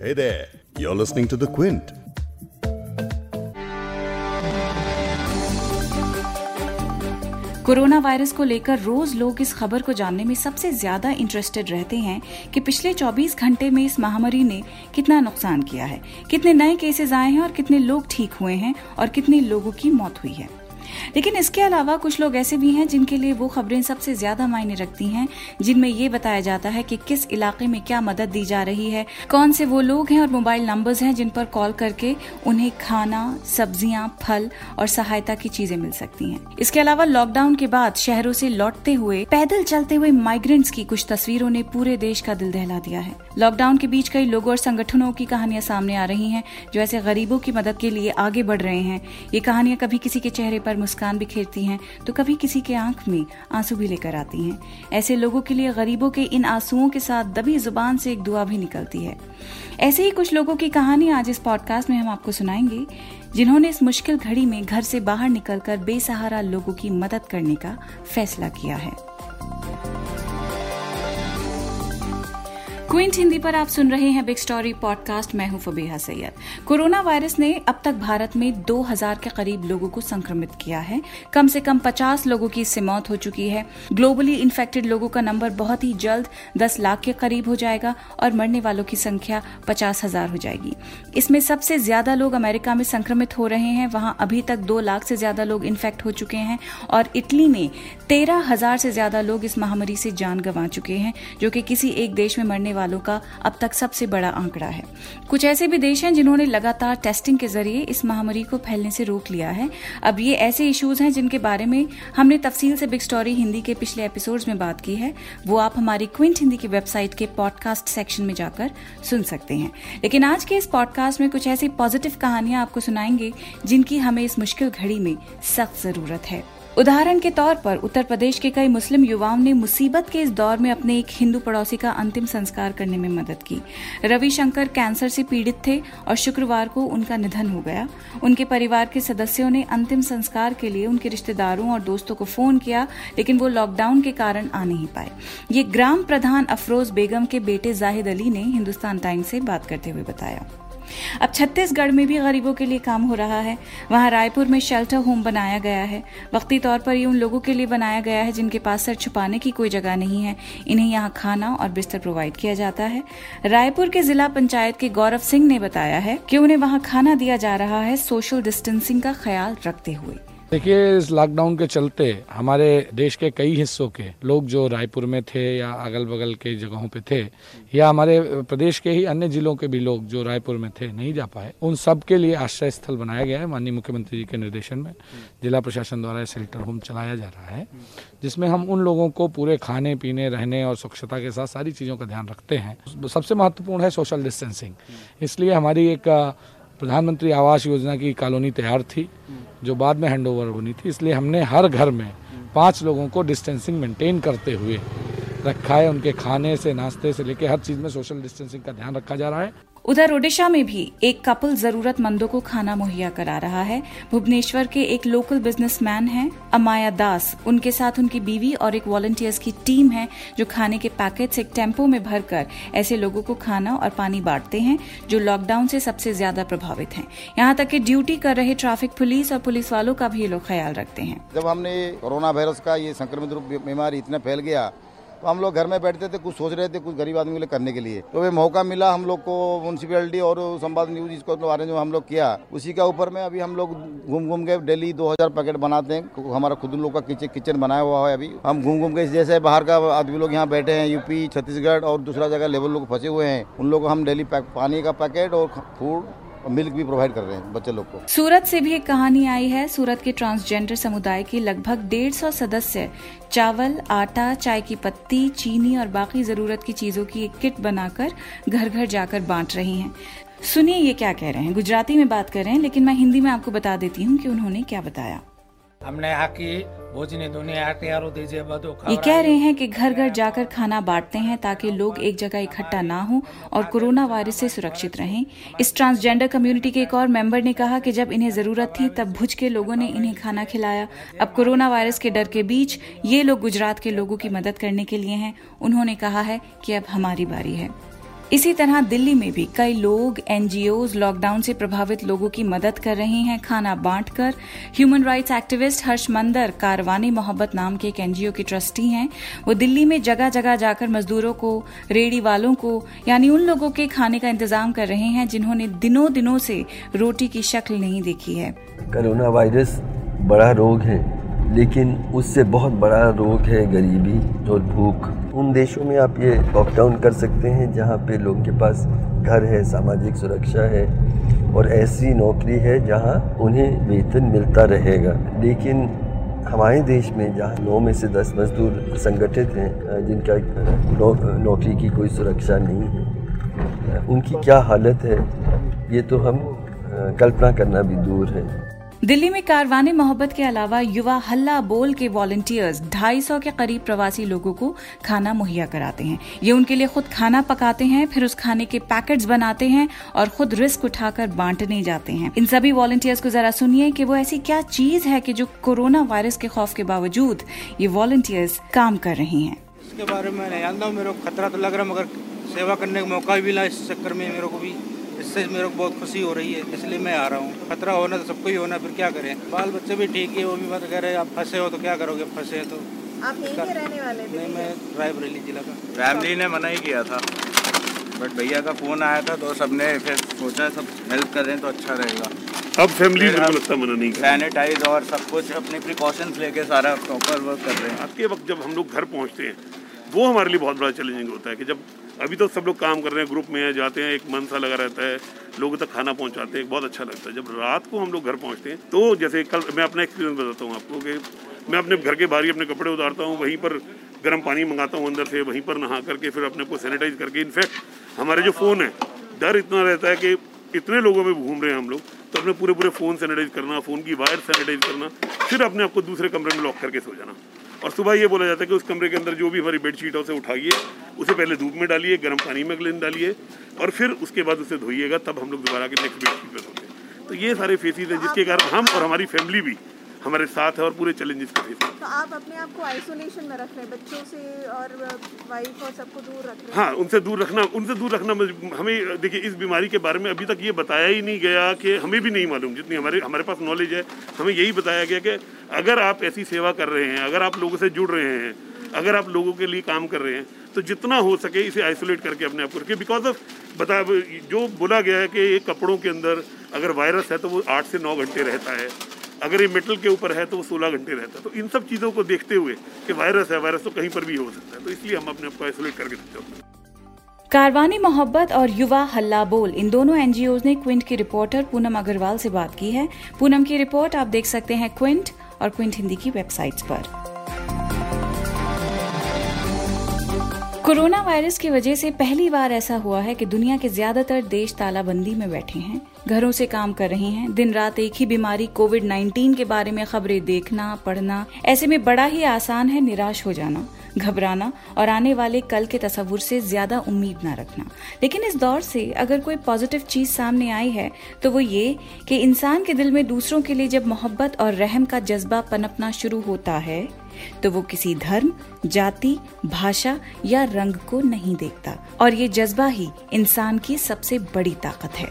Hey there, you're listening to The Quint. Corona virus को लेकर रोज लोग इस खबर को जानने में सबसे ज़्यादा इंटरेस्टेड रहते हैं कि पिछले 24 घंटे में इस महामारी ने कितना नुकसान किया है कितने नए केसेस आए हैं और कितने लोग ठीक हुए हैं और कितने लोगों की मौत हुई है लेकिन इसके अलावा कुछ लोग ऐसे भी हैं जिनके लिए वो खबरें सबसे ज़्यादा मायने रखती हैं, जिनमें ये बताया जाता है कि किस इलाके में क्या मदद दी जा रही है, कौन से वो लोग हैं और मोबाइल नंबर्स हैं जिन पर कॉल करके उन्हें खाना, सब्ज़ियाँ, फल और सहायता की चीज़ें मिल सकती हैं। इसके अलावा लॉकडाउन के बाद शहरों से लौटते हुए, पैदल चलते हुए माइग्रेंट्स की कुछ तस्वीरों ने पूरे देश का दिल दहला दिया है। लॉकडाउन के बीच कई लोगों और संगठनों की कहानियाँ सामने आ रही हैं, जो ऐसे गरीबों की मदद के लिए आगे बढ़ रहे हैं। ये कहानियाँ कभी किसी के चेहरे पर मुस्कान बिखेरती हैं तो कभी किसी के आँख में आँसू भी लेकर आती हैं। ऐसे लोगों के लिए गरीबों के इन आंसुओं के साथ दबी ज़ुबान से एक दुआ भी निकलती है। ऐसे ही कुछ लोगों की कहानी आज इस पॉडकास्ट में हम आपको सुनाएँगे, जिन्होंने इस मुश्किल घड़ी में घर से बाहर निकलकर बेसहारा लोगों की मदद करने का फैसला किया है। क्विंट हिंदी पर आप सुन रहे हैं बिग स्टोरी पॉडकास्ट। मैं हूँ फबीहा सैयद। कोरोना वायरस ने अब तक भारत में 2000 के करीब लोगों को संक्रमित किया है। कम से कम 50 लोगों की इससे मौत हो चुकी है। ग्लोबली इन्फेक्टेड लोगों का नंबर बहुत ही जल्द 10 लाख के करीब हो जाएगा और मरने वालों की संख्या पचास हज़ार हो जाएगी। इसमें सबसे ज़्यादा लोग अमेरिका में संक्रमित हो रहे हैं। वहाँ अभी तक दो लाख से ज़्यादा लोग इन्फेक्ट हो चुके हैं और इटली में तेरह हज़ार से ज़्यादा लोग इस महामारी से जान गंवा चुके हैं, जो कि किसी एक देश में मरने वालों का अब तक सबसे बड़ा आंकड़ा है। कुछ ऐसे भी देश हैं जिन्होंने लगातार टेस्टिंग के ज़रिए इस महामारी को फैलने से रोक लिया है। अब ये ऐसे इश्यूज़ हैं जिनके बारे में हमने तफसील से बिग स्टोरी हिंदी के पिछले एपिसोड्स में बात की है। वो आप हमारी क्विंट हिंदी की वेबसाइट के पॉडकास्ट सेक्शन में जाकर सुन सकते हैं। लेकिन आज के इस पॉडकास्ट में कुछ ऐसी पॉजिटिव कहानियाँ आपको सुनाएँगे जिनकी हमें इस मुश्किल घड़ी में सख्त ज़रूरत है। उदाहरण के तौर पर उत्तर प्रदेश के कई मुस्लिम युवाओं ने मुसीबत के इस दौर में अपने एक हिंदू पड़ोसी का अंतिम संस्कार करने में मदद की। रविशंकर कैंसर से पीड़ित थे और शुक्रवार को उनका निधन हो गया। उनके परिवार के सदस्यों ने अंतिम संस्कार के लिए उनके रिश्तेदारों और दोस्तों को फ़ोन किया, लेकिन वो लॉकडाउन के कारण आ नहीं पाए। ये ग्राम प्रधान अफरोज बेगम के बेटे जाहिद अली ने हिंदुस्तान टाइम्स से बात करते हुए बताया। अब छत्तीसगढ़ में भी गरीबों के लिए काम हो रहा है। वहाँ रायपुर में शेल्टर होम बनाया गया है। वक्ती तौर पर ये उन लोगों के लिए बनाया गया है जिनके पास सर छुपाने की कोई जगह नहीं है। इन्हें यहाँ खाना और बिस्तर प्रोवाइड किया जाता है। रायपुर के जिला पंचायत के गौरव सिंह ने बताया है कि उन्हें वहाँ खाना दिया जा रहा है सोशल डिस्टेंसिंग का ख्याल रखते हुए। देखिए, इस लॉकडाउन के चलते हमारे देश के कई हिस्सों के लोग जो रायपुर में थे या अगल बगल के जगहों पे थे या हमारे प्रदेश के ही अन्य जिलों के भी लोग जो रायपुर में थे नहीं जा पाए, उन सब के लिए आश्रय स्थल बनाया गया है माननीय मुख्यमंत्री जी के निर्देशन में। जिला प्रशासन द्वारा शेल्टर होम चलाया जा रहा है, जिसमें हम उन लोगों को पूरे खाने, पीने, रहने और स्वच्छता के साथ सारी चीज़ों का ध्यान रखते हैं। सबसे महत्वपूर्ण है सोशल डिस्टेंसिंग इसलिए हमारी एक प्रधानमंत्री आवास योजना की कॉलोनी तैयार थी, जो बाद में हैंड ओवर होनी थी, इसलिए हमने हर घर में पाँच लोगों को डिस्टेंसिंग मेंटेन करते हुए रखा है, उनके खाने से, नाश्ते से लेकर हर चीज़ में सोशल डिस्टेंसिंग का ध्यान रखा जा रहा है। उधर ओडिशा में भी एक कपल जरूरतमंदों को खाना मुहैया करा रहा है। भुवनेश्वर के एक लोकल बिजनेसमैन हैं, अमाया दास। उनके साथ उनकी बीवी और एक वॉलंटियर्स की टीम है, जो खाने के पैकेट्स एक टेंपो में भरकर ऐसे लोगों को खाना और पानी बांटते हैं, जो लॉकडाउन से सबसे ज़्यादा प्रभावित हैं। यहाँ तक कि ड्यूटी कर रहे ट्रैफ़िक पुलिस और पुलिस वालों का भी लोग ख्याल रखते हैं। जब हमने कोरोना वायरस का ये संक्रमित रूप बीमारी इतना फैल गया तो हम लोग घर में बैठते थे, कुछ सोच रहे थे, कुछ गरीब आदमी के लिए करने के लिए। तो वे मौका मिला हम लोग को म्यूनसिपैलिटी और संवाद न्यूज़ इसको बारे में हम लोग किया। उसी का ऊपर में अभी हम लोग घूम घूम के डेली 2000 पैकेट बनाते हैं। हमारा खुद लोग का किचन किचन बनाया हुआ है अभी। हम घूम घूम के जैसे बाहर का आदमी लोग यहाँ बैठे हैं यूपी छत्तीसगढ़ और दूसरा जगह लेवल लोग फंसे हुए हैं। उन लोग को हम डेली पानी का पैकेट और फ़ूड और मिल्क भी प्रोवाइड कर रहे हैं बच्चे लोग को। सूरत से भी एक कहानी आई है। सूरत के ट्रांसजेंडर समुदाय के लगभग डेढ़ सौ सदस्य चावल आटा चाय की पत्ती चीनी और बाकी ज़रूरत की चीज़ों की एक किट बनाकर घर घर जाकर बांट रही हैं। सुनिए ये क्या कह रहे हैं। गुजराती में बात कर रहे हैं लेकिन मैं हिंदी में आपको बता देती हूँ कि उन्होंने क्या बताया। हमने यहाँ भोजनी ये कह रहे हैं कि घर घर जाकर खाना बांटते हैं ताकि लोग एक जगह इकट्ठा ना हो और कोरोना वायरस से सुरक्षित रहें। इस ट्रांसजेंडर कम्युनिटी के एक और मेंबर ने कहा कि जब इन्हें ज़रूरत थी तब भुज के लोगों ने इन्हें खाना खिलाया। अब कोरोना वायरस के डर के बीच ये लोग गुजरात के लोगों की मदद करने के लिए हैं। उन्होंने कहा है कि अब हमारी बारी है। इसी तरह दिल्ली में भी कई लोग एनजीओ लॉकडाउन से प्रभावित लोगों की मदद कर रहे हैं। खाना बांटकर human rights activist Harsh Mander Karwan-e-Mohabbat नाम के एक एनजीओ के ट्रस्टी हैं। वो दिल्ली में जगह जगह जाकर मजदूरों को, रेडी वालों को, यानी उन लोगों के खाने का इंतज़ाम कर रहे हैं जिन्होंने दिनों दिनों से रोटी की शक्ल नहीं देखी है। कोरोना वायरस बड़ा रोग है। लेकिन उससे बहुत बड़ा रोग है गरीबी और भूख। उन देशों में आप ये लॉकडाउन कर सकते हैं जहाँ पे लोगों के पास घर है सामाजिक सुरक्षा है और ऐसी नौकरी है जहाँ उन्हें वेतन मिलता रहेगा। लेकिन हमारे देश में जहाँ नौ में से दस मजदूर संगठित हैं जिनका नौ, नौकरी की कोई सुरक्षा नहीं है उनकी क्या हालत है ये तो हम कल्पना करना भी दूर है। दिल्ली में कारवाने मोहब्बत के अलावा युवा हल्ला बोल के वॉलंटियर्स 250 के करीब प्रवासी लोगों को खाना मुहैया कराते हैं। ये उनके लिए खुद खाना पकाते हैं, फिर उस खाने के पैकेट्स बनाते हैं और खुद रिस्क उठाकर बांटने जाते हैं। इन सभी वॉलंटियर्स को जरा सुनिए कि वो ऐसी क्या चीज़ है कि जो कोरोना वायरस के खौफ के बावजूद ये वॉलंटियर्स काम कर रहे हैं। इसके बारे में जानता हूँ, मेरे को खतरा तो लग रहा मगर सेवा करने का मौका भी मिला इस चक्कर में मेरे को भी। इससे मेरे को बहुत खुशी हो रही है इसलिए मैं आ रहा हूँ। खतरा होना तो सबको ही होना फिर क्या करें? बाल बच्चे भी ठीक है वो भी बात कह रहे हैं आप फंसे हो तो क्या करोगे फंसे तो। आप यहीं के रहने वाले थे? नहीं मैं रायबरेली जिला का। फैमिली ने मना ही किया था बट भैया का फ़ोन आया था तो सबने फिर सोचा सब हेल्प करें तो अच्छा रहेगा। अब फैमिली लगता मना नहीं सैनिटाइज और सब कुछ अपने प्रिकॉशंस लेके सारा प्रॉपर वर्क कर रहे हैं। आज के वक्त जब हम लोग घर पहुँचते हैं वो हमारे लिए बहुत बड़ा चैलेंजिंग होता है कि जब अभी तो सब लोग काम कर रहे हैं ग्रुप में जाते हैं, एक मन सा लगा रहता है। लोगों तक खाना पहुंचाते हैं, बहुत अच्छा लगता है। जब रात को हम लोग घर पहुँचते हैं तो जैसे कल मैं अपना एक्सपीरियंस बताता हूँ आपको कि मैं अपने घर के बाहर ही अपने कपड़े उतारता हूँ, वहीं पर गर्म पानी मंगाता हूँ अंदर से, वहीं पर नहा करके, फिर अपने को सैनिटाइज करके। इनफैक्ट हमारे जो फ़ोन है, डर इतना रहता है कि इतने लोगों में घूम रहे हैं हम लोग तो अपने पूरे पूरे फ़ोन सैनिटाइज करना फ़ोन की वायर सैनिटाइज करना, फिर अपने आपको दूसरे कमरे में लॉक करके सो जाना। और सुबह ये बोला जाता है कि उस कमरे के अंदर जो भी हमारी बेडशीट है उसे उठाइए उसे पहले धूप में डालिए गर्म पानी में अगले डालिए और फिर उसके बाद उसे धोइएगा तब हम लोग दोबारा के नेक्स्ट बेडशीट पर हैं तो ये सारे फेसिस हैं जिसके कारण हम और हमारी फैमिली भी हमारे साथ है और पूरे चैलेंजेस का फेस तो आप अपने आप को आइसोलेशन में रख रहे हैं बच्चों से और वाइफ और सबको दूर रख रहे हैं? हाँ उनसे दूर रखना उनसे दूर रखना हमें देखिए इस बीमारी के बारे में अभी तक ये बताया ही नहीं गया कि हमें भी नहीं मालूम जितनी हमारे हमारे पास नॉलेज है। हमें यही बताया गया कि अगर आप ऐसी सेवा कर रहे हैं, अगर आप लोगों से जुड़ रहे हैं, अगर आप लोगों के लिए काम कर रहे हैं तो जितना हो सके इसे आइसोलेट करके अपने आप को रखिए। बिकॉज़ ऑफ़ बता जो बोला गया है कि ये कपड़ों के अंदर अगर वायरस है तो वो आठ से नौ घंटे रहता है। अगर ये मेटल के ऊपर है तो वो सोलह घंटे रहता है। तो इन सब चीज़ों को देखते हुए कि वायरस है वायरस तो कहीं पर भी हो सकता है। तो इसलिए हम अपने आप को आइसोलेट करके रखते हैं। कारवानी, मोहब्बत और युवा हल्ला बोल, इन दोनों एनजीओ ने क्विंट की रिपोर्टर पूनम अग्रवाल से बात की है। पूनम की रिपोर्ट आप देख सकते हैं क्विंट और क्विंट हिंदी की वेबसाइट्स पर। कोरोना वायरस की वजह से पहली बार ऐसा हुआ है कि दुनिया के ज़्यादातर देश तालाबंदी में बैठे हैं। घरों से काम कर रहे हैं। दिन रात एक ही बीमारी कोविड 19 के बारे में खबरें देखना, पढ़ना, ऐसे में बड़ा ही आसान है निराश हो जाना। घबराना और आने वाले कल के तस्वुर से ज़्यादा उम्मीद ना रखना। लेकिन इस दौर से अगर कोई पॉजिटिव चीज़ सामने आई है तो वो ये कि इंसान के दिल में दूसरों के लिए जब मोहब्बत और रहम का जज्बा पनपना शुरू होता है तो वो किसी धर्म, जाति, भाषा या रंग को नहीं देखता। और ये जज्बा ही इंसान की सबसे बड़ी ताकत है।